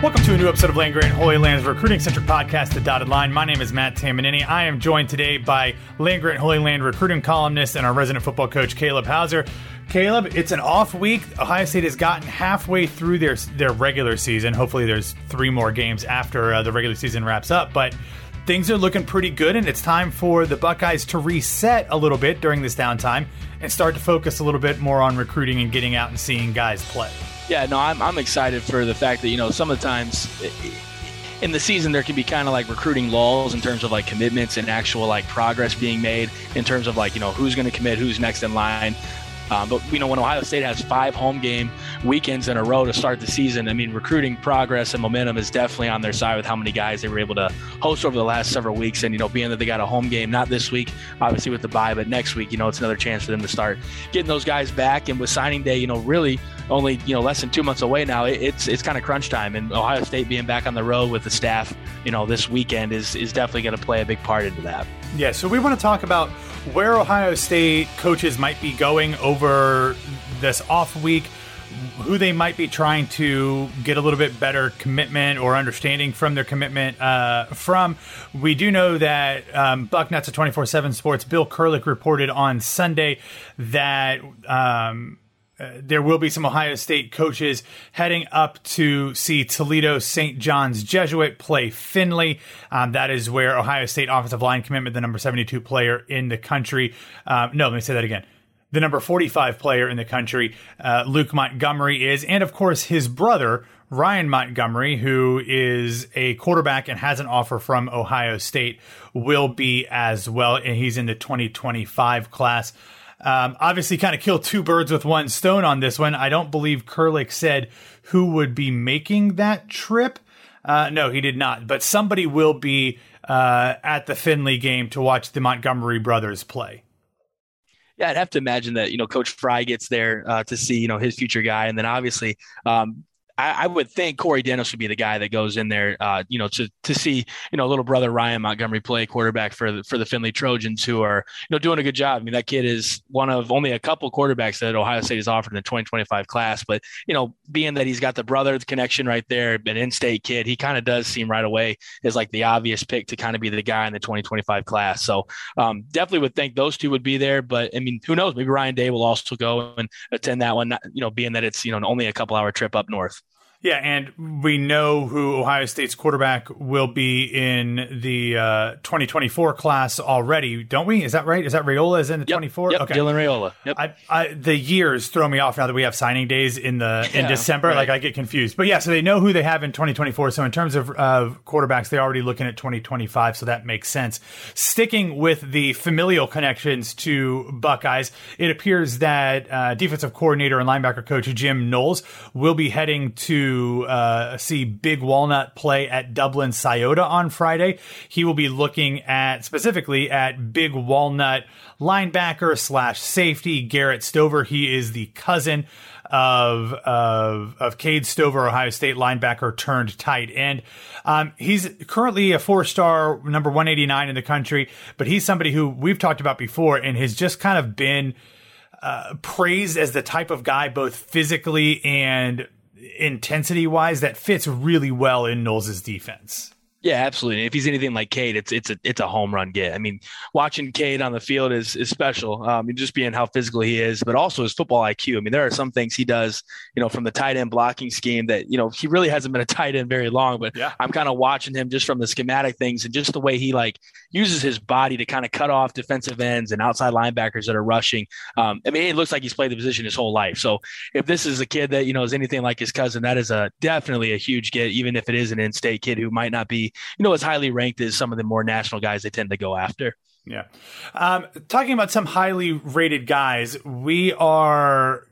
Welcome to a new episode of Land Grant Holy Land's recruiting centric podcast, The Dotted Line. My name is Matt Tamanini. I am joined today by Land Grant Holy Land recruiting columnist and our resident football coach, Caleb Hauser. Caleb, it's an off week. Ohio State has gotten halfway through their their regular season. Hopefully, there's three more games after uh, the regular season wraps up, but things are looking pretty good, and it's time for the Buckeyes to reset a little bit during this downtime and start to focus a little bit more on recruiting and getting out and seeing guys play. Yeah, no, I'm, I'm excited for the fact that, you know, some of the times in the season there can be kind of like recruiting lulls in terms of like commitments and actual like progress being made in terms of like, you know, who's going to commit, who's next in line. Um, but you know, when Ohio State has five home game weekends in a row to start the season, I mean, recruiting progress and momentum is definitely on their side with how many guys they were able to host over the last several weeks. And you know, being that they got a home game not this week, obviously with the bye, but next week, you know, it's another chance for them to start getting those guys back. And with signing day, you know, really only you know less than two months away now, it's it's kind of crunch time. And Ohio State being back on the road with the staff, you know, this weekend is is definitely going to play a big part into that. Yeah, so we want to talk about where Ohio State coaches might be going over this off week, who they might be trying to get a little bit better commitment or understanding from their commitment uh, from. We do know that um, Bucknuts at 24 7 Sports, Bill Kurelic reported on Sunday that. Um, uh, there will be some Ohio State coaches heading up to see Toledo St. John's Jesuit play Findlay. Um, that is where Ohio State offensive line commitment, the number 72 player in the country. Um, no, let me say that again. The number 45 player in the country, uh, Luke Montgomery, is, and of course his brother, Ryan Montgomery, who is a quarterback and has an offer from Ohio State, will be as well. And he's in the 2025 class. Um, obviously, kind of kill two birds with one stone on this one. I don't believe Kurelic said who would be making that trip. Uh, no, he did not. But somebody will be uh, at the Findlay game to watch the Montgomery brothers play. Yeah, I'd have to imagine that you know Coach Frye gets there uh, to see you know his future guy, and then obviously um, I, I, would think Corey Dennis would be the guy that goes in there, uh, you know, to to see you know little brother Ryan Montgomery play quarterback for the, for the Findlay Trojans, who are you know doing a good job. I mean, that kid is one of only a couple quarterbacks that Ohio State has offered in the 2025 class, but you know, being that he's got the brother connection right there, an in-state kid, he kind of does seem right away as like the obvious pick to kind of be the guy in the 2025 class. So um, definitely would think those two would be there, but I mean, who knows? Maybe Ryan Day will also go and attend that one. You know, being that it's you know only a couple hour trip up north. Yeah, and we know who Ohio State's quarterback will be in the uh, 2024 class already, don't we? Is that right? Is that Raiola is in the yep, 24? Yep, okay. Dylan Raiola. Yep. I, I, the years throw me off now that we have signing days in the in December. Right. Like I get confused. But yeah, so they know who they have in 2024. So in terms of uh, quarterbacks, they're already looking at 2025. So that makes sense. Sticking with the familial connections to Buckeyes, it appears that uh, defensive coordinator and linebacker coach Jim Knowles will be heading to uh, see Big Walnut play at Dublin Scioto on Friday. He will be looking at specifically at Big Walnut linebacker slash safety Garrett Stover. He is the cousin of of of Cade Stover, Ohio State linebacker turned tight end. Um, he's currently a four star, number one eighty nine in the country, but he's somebody who we've talked about before and has just kind of been. Uh, praised as the type of guy, both physically and intensity wise that fits really well in Knowles' defense. Yeah, absolutely. if he's anything like Cade, it's it's a it's a home run get. I mean, watching Cade on the field is is special. Um, just being how physical he is, but also his football IQ. I mean, there are some things he does, you know, from the tight end blocking scheme that you know he really hasn't been a tight end very long. But yeah. I'm kind of watching him just from the schematic things and just the way he like uses his body to kind of cut off defensive ends and outside linebackers that are rushing. Um, I mean, it looks like he's played the position his whole life. So if this is a kid that you know is anything like his cousin, that is a definitely a huge get, even if it is an in-state kid who might not be you know, as highly ranked as some of the more national guys they tend to go after. Yeah. Um, talking about some highly rated guys, we are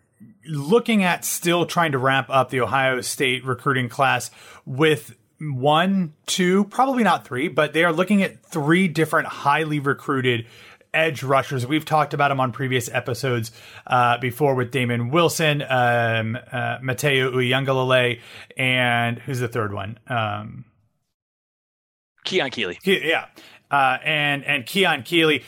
looking at still trying to ramp up the Ohio State recruiting class with one, two, probably not three, but they are looking at three different highly recruited edge rushers. We've talked about them on previous episodes uh, before with Damon Wilson, um, uh, Matayo Uiagalelei, and who's the third one? Um, Keon Keeley. Yeah. Uh, and and Keon Keeley.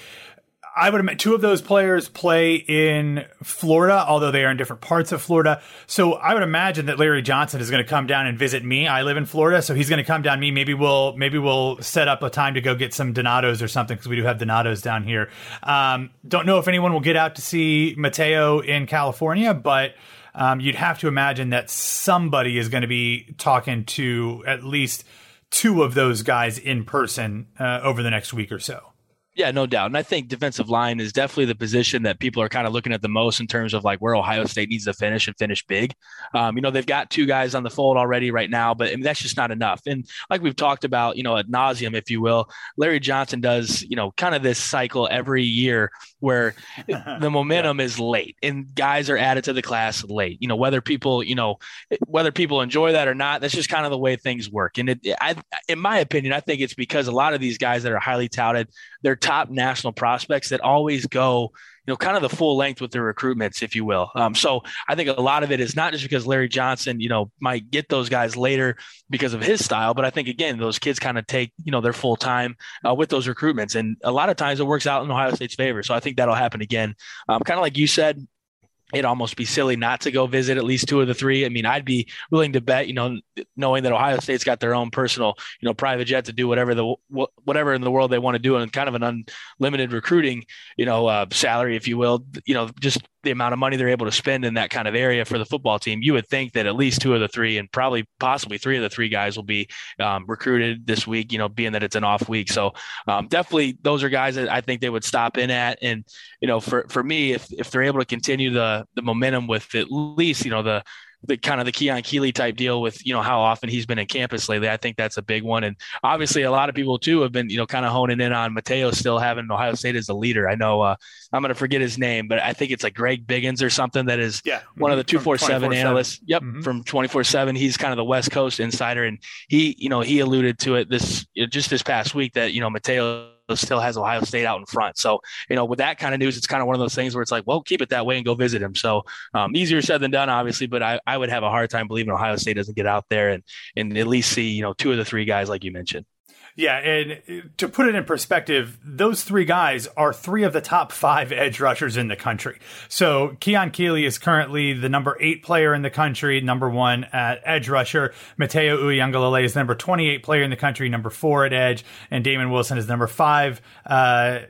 I would admit two of those players play in Florida, although they are in different parts of Florida. So I would imagine that Larry Johnson is going to come down and visit me. I live in Florida, so he's going to come down me. Maybe we'll maybe we'll set up a time to go get some Donatos or something because we do have Donatos down here. Um, don't know if anyone will get out to see Mateo in California, but um, you'd have to imagine that somebody is going to be talking to at least two of those guys in person uh, over the next week or so. Yeah, no doubt. And I think defensive line is definitely the position that people are kind of looking at the most in terms of like where Ohio State needs to finish and finish big. Um, you know, they've got two guys on the fold already right now, but I mean, that's just not enough. And like we've talked about, you know, ad nauseum, if you will, Larry Johnson does, you know, kind of this cycle every year where the momentum yeah. is late and guys are added to the class late. You know, whether people, you know, whether people enjoy that or not, that's just kind of the way things work. And it, I, in my opinion, I think it's because a lot of these guys that are highly touted, they're top national prospects that always go, you know, kind of the full length with their recruitments, if you will. Um, so I think a lot of it is not just because Larry Johnson, you know, might get those guys later because of his style, but I think again those kids kind of take you know their full time uh, with those recruitments, and a lot of times it works out in Ohio State's favor. So I think that'll happen again. Um, kind of like you said, it'd almost be silly not to go visit at least two of the three. I mean, I'd be willing to bet, you know, knowing that Ohio State's got their own personal, you know, private jet to do whatever the whatever in the world they want to do, and kind of an unlimited recruiting, you know, uh, salary, if you will, you know, just the amount of money they're able to spend in that kind of area for the football team, you would think that at least two of the three, and probably possibly three of the three guys will be um, recruited this week. You know, being that it's an off week, so um, definitely those are guys that I think they would stop in at. And you know, for for me, if if they're able to continue the the momentum with at least you know the the kind of the Keon Keeley type deal with you know how often he's been in campus lately. I think that's a big one, and obviously a lot of people too have been you know kind of honing in on Mateo still having Ohio State as a leader. I know uh, I'm going to forget his name, but I think it's like Greg Biggins or something that is yeah. one of the two four seven analysts. Yep, mm-hmm. from twenty four seven. He's kind of the West Coast insider, and he you know he alluded to it this just this past week that you know Mateo still has Ohio State out in front. So, you know, with that kind of news, it's kind of one of those things where it's like, well, keep it that way and go visit him. So, um, easier said than done, obviously, but I, I would have a hard time believing Ohio State doesn't get out there and, and at least see, you know, two of the three guys like you mentioned. Yeah, and to put it in perspective, those three guys are three of the top five edge rushers in the country. So Keon Keeley is currently the number eight player in the country, number one at edge rusher. Mateo Uiagalelei is number 28 player in the country, number four at edge. And Damon Wilson is number five uh,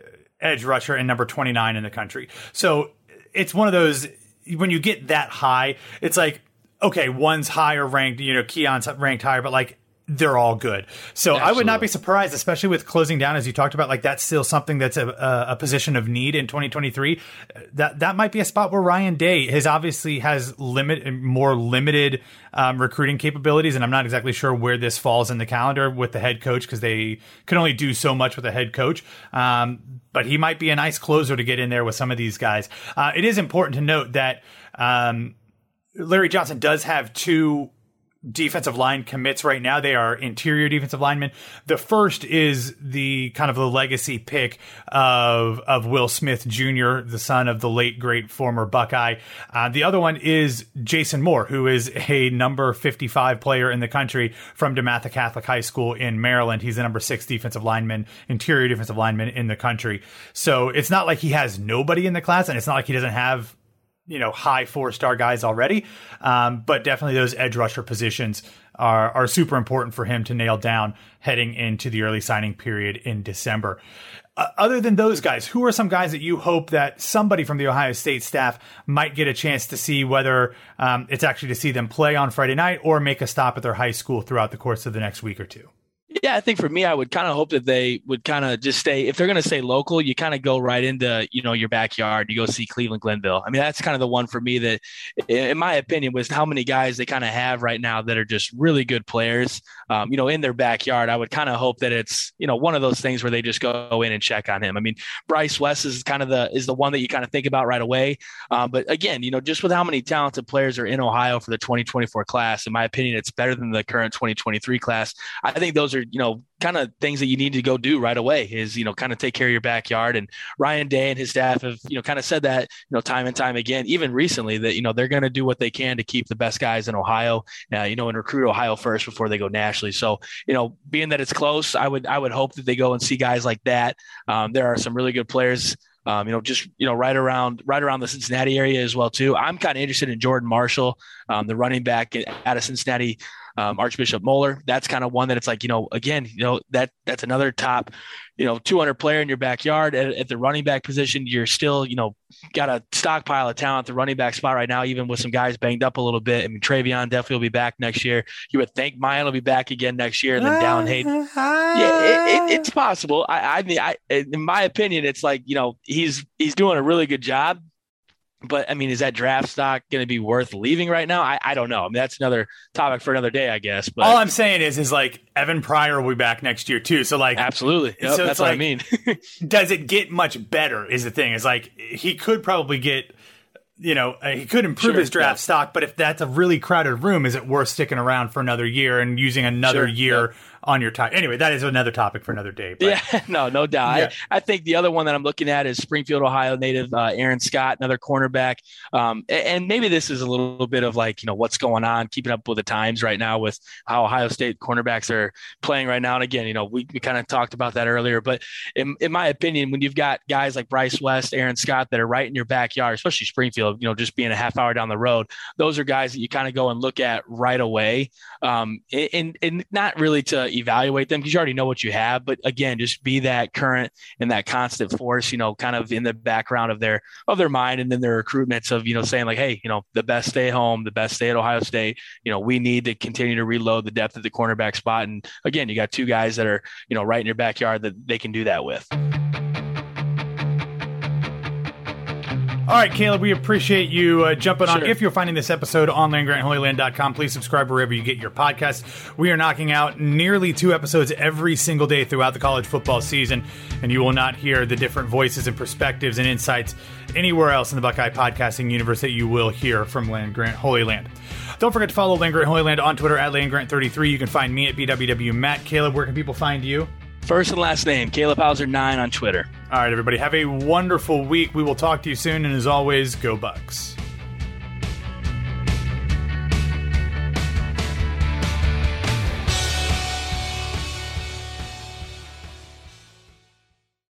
edge rusher and number 29 in the country. So it's one of those, when you get that high, it's like, okay, one's higher ranked, you know, Keon's ranked higher, but like they're all good. So Absolutely. I would not be surprised, especially with closing down, as you talked about, like that's still something that's a, a, position of need in 2023. That that might be a spot where Ryan Day has obviously has limit more limited um, recruiting capabilities, and I'm not exactly sure where this falls in the calendar with the head coach because they can only do so much with a head coach. Um, but he might be a nice closer to get in there with some of these guys. Uh, it is important to note that. Um, Larry Johnson does have two defensive line commits right now. They are interior defensive linemen. The first is the kind of the legacy pick of of Will Smith Jr., the son of the late great former Buckeye. Uh, the other one is Jason Moore, who is a number 55 player in the country from DeMatha Catholic High School in Maryland. He's the number six defensive lineman, interior defensive lineman in the country. So it's not like he has nobody in the class, and it's not like he doesn't have you know, high four star guys already. Um, but definitely those edge rusher positions are, are super important for him to nail down heading into the early signing period in December. Uh, other than those guys, who are some guys that you hope that somebody from the Ohio State staff might get a chance to see, whether um, it's actually to see them play on Friday night or make a stop at their high school throughout the course of the next week or two? Yeah, I think for me, I would kind of hope that they would kind of just stay. If they're going to stay local, you kind of go right into you know your backyard. You go see Cleveland Glenville. I mean, that's kind of the one for me that, in my opinion, was how many guys they kind of have right now that are just really good players. Um, you know, in their backyard, I would kind of hope that it's you know one of those things where they just go in and check on him. I mean, Bryce West is kind of the is the one that you kind of think about right away. Um, but again, you know, just with how many talented players are in Ohio for the 2024 class, in my opinion, it's better than the current 2023 class. I think those are you know kind of things that you need to go do right away is you know kind of take care of your backyard. And ryan day and his staff have you know kind of said that you know time and time again even recently that you know they're going to do what they can to keep the best guys in ohio uh, you know and recruit ohio first before they go nationally. So you know being that it's close i would i would hope that they go and see guys like that. Um, there are some really good players um, you know, just you know, right around right around the Cincinnati area as well too. I'm kind of interested in Jordan Marshall, um, the running back out of Cincinnati um, Archbishop Moeller. That's kind of one that it's like, you know, again, you know, that that's another top, you know, 200 player in your backyard at, at, the running back position. You're still, you know, got a stockpile of talent the running back spot right now, even with some guys banged up a little bit. I mean, TreVeyon definitely will be back next year. You would think Miyan will be back again next year, and then Dallan Hayden. Yeah, it, it, it's possible. I, I mean, I, in my opinion, it's like you know he's he's doing a really good job but I mean, is that draft stock going to be worth leaving right now? I, I don't know. I mean, that's another topic for another day, I guess. But all I'm saying is, is like Evan Pryor will be back next year too. So like, absolutely, yep, so that's like, what I mean. does it get much better? Is the thing? Is like he could probably get you know, uh, he could improve sure, his draft yeah. stock, but if that's a really crowded room, is it worth sticking around for another year and using another sure, year on your time? Anyway, that is another topic for another day. But, yeah, no, no doubt. Yeah. I, I, think the other one that I'm looking at is Springfield, Ohio native uh, Aaron Scott, another cornerback. Um, and maybe this is a little bit of like, you know, what's going on, keeping up with the times right now with how Ohio State cornerbacks are playing right now. And again, you know, we, we kind of talked about that earlier, but in, in my opinion, when you've got guys like Bryce West, Aaron Scott that are right in your backyard, especially Springfield, you know, just being a half hour down the road. Those are guys that you kind of go and look at right away, um, and, and not really to evaluate them because you already know what you have. But again, just be that current and that constant force, you know, kind of in the background of their of their mind, and then their recruitments of you know saying like, hey, you know, the best stay home, the best stay at Ohio State. You know, we need to continue to reload the depth at the cornerback spot. And again, you got two guys that are you know right in your backyard that they can do that with. All right, Caleb, we appreciate you uh, jumping on. If you're finding this episode on landgrantholyland.com, please subscribe wherever you get your podcasts. We are knocking out nearly two episodes every single day throughout the college football season, and you will not hear the different voices and perspectives and insights anywhere else in the Buckeye podcasting universe that you will hear from Land Grant Holy Land. Don't forget to follow Land Grant Holy Land on Twitter at LandGrant33. You can find me at BWW Matt. Caleb, where can people find you? First and last name, Caleb Hauser9 on Twitter. All right, everybody. Have a wonderful week. We will talk to you soon. And as always, go Bucks.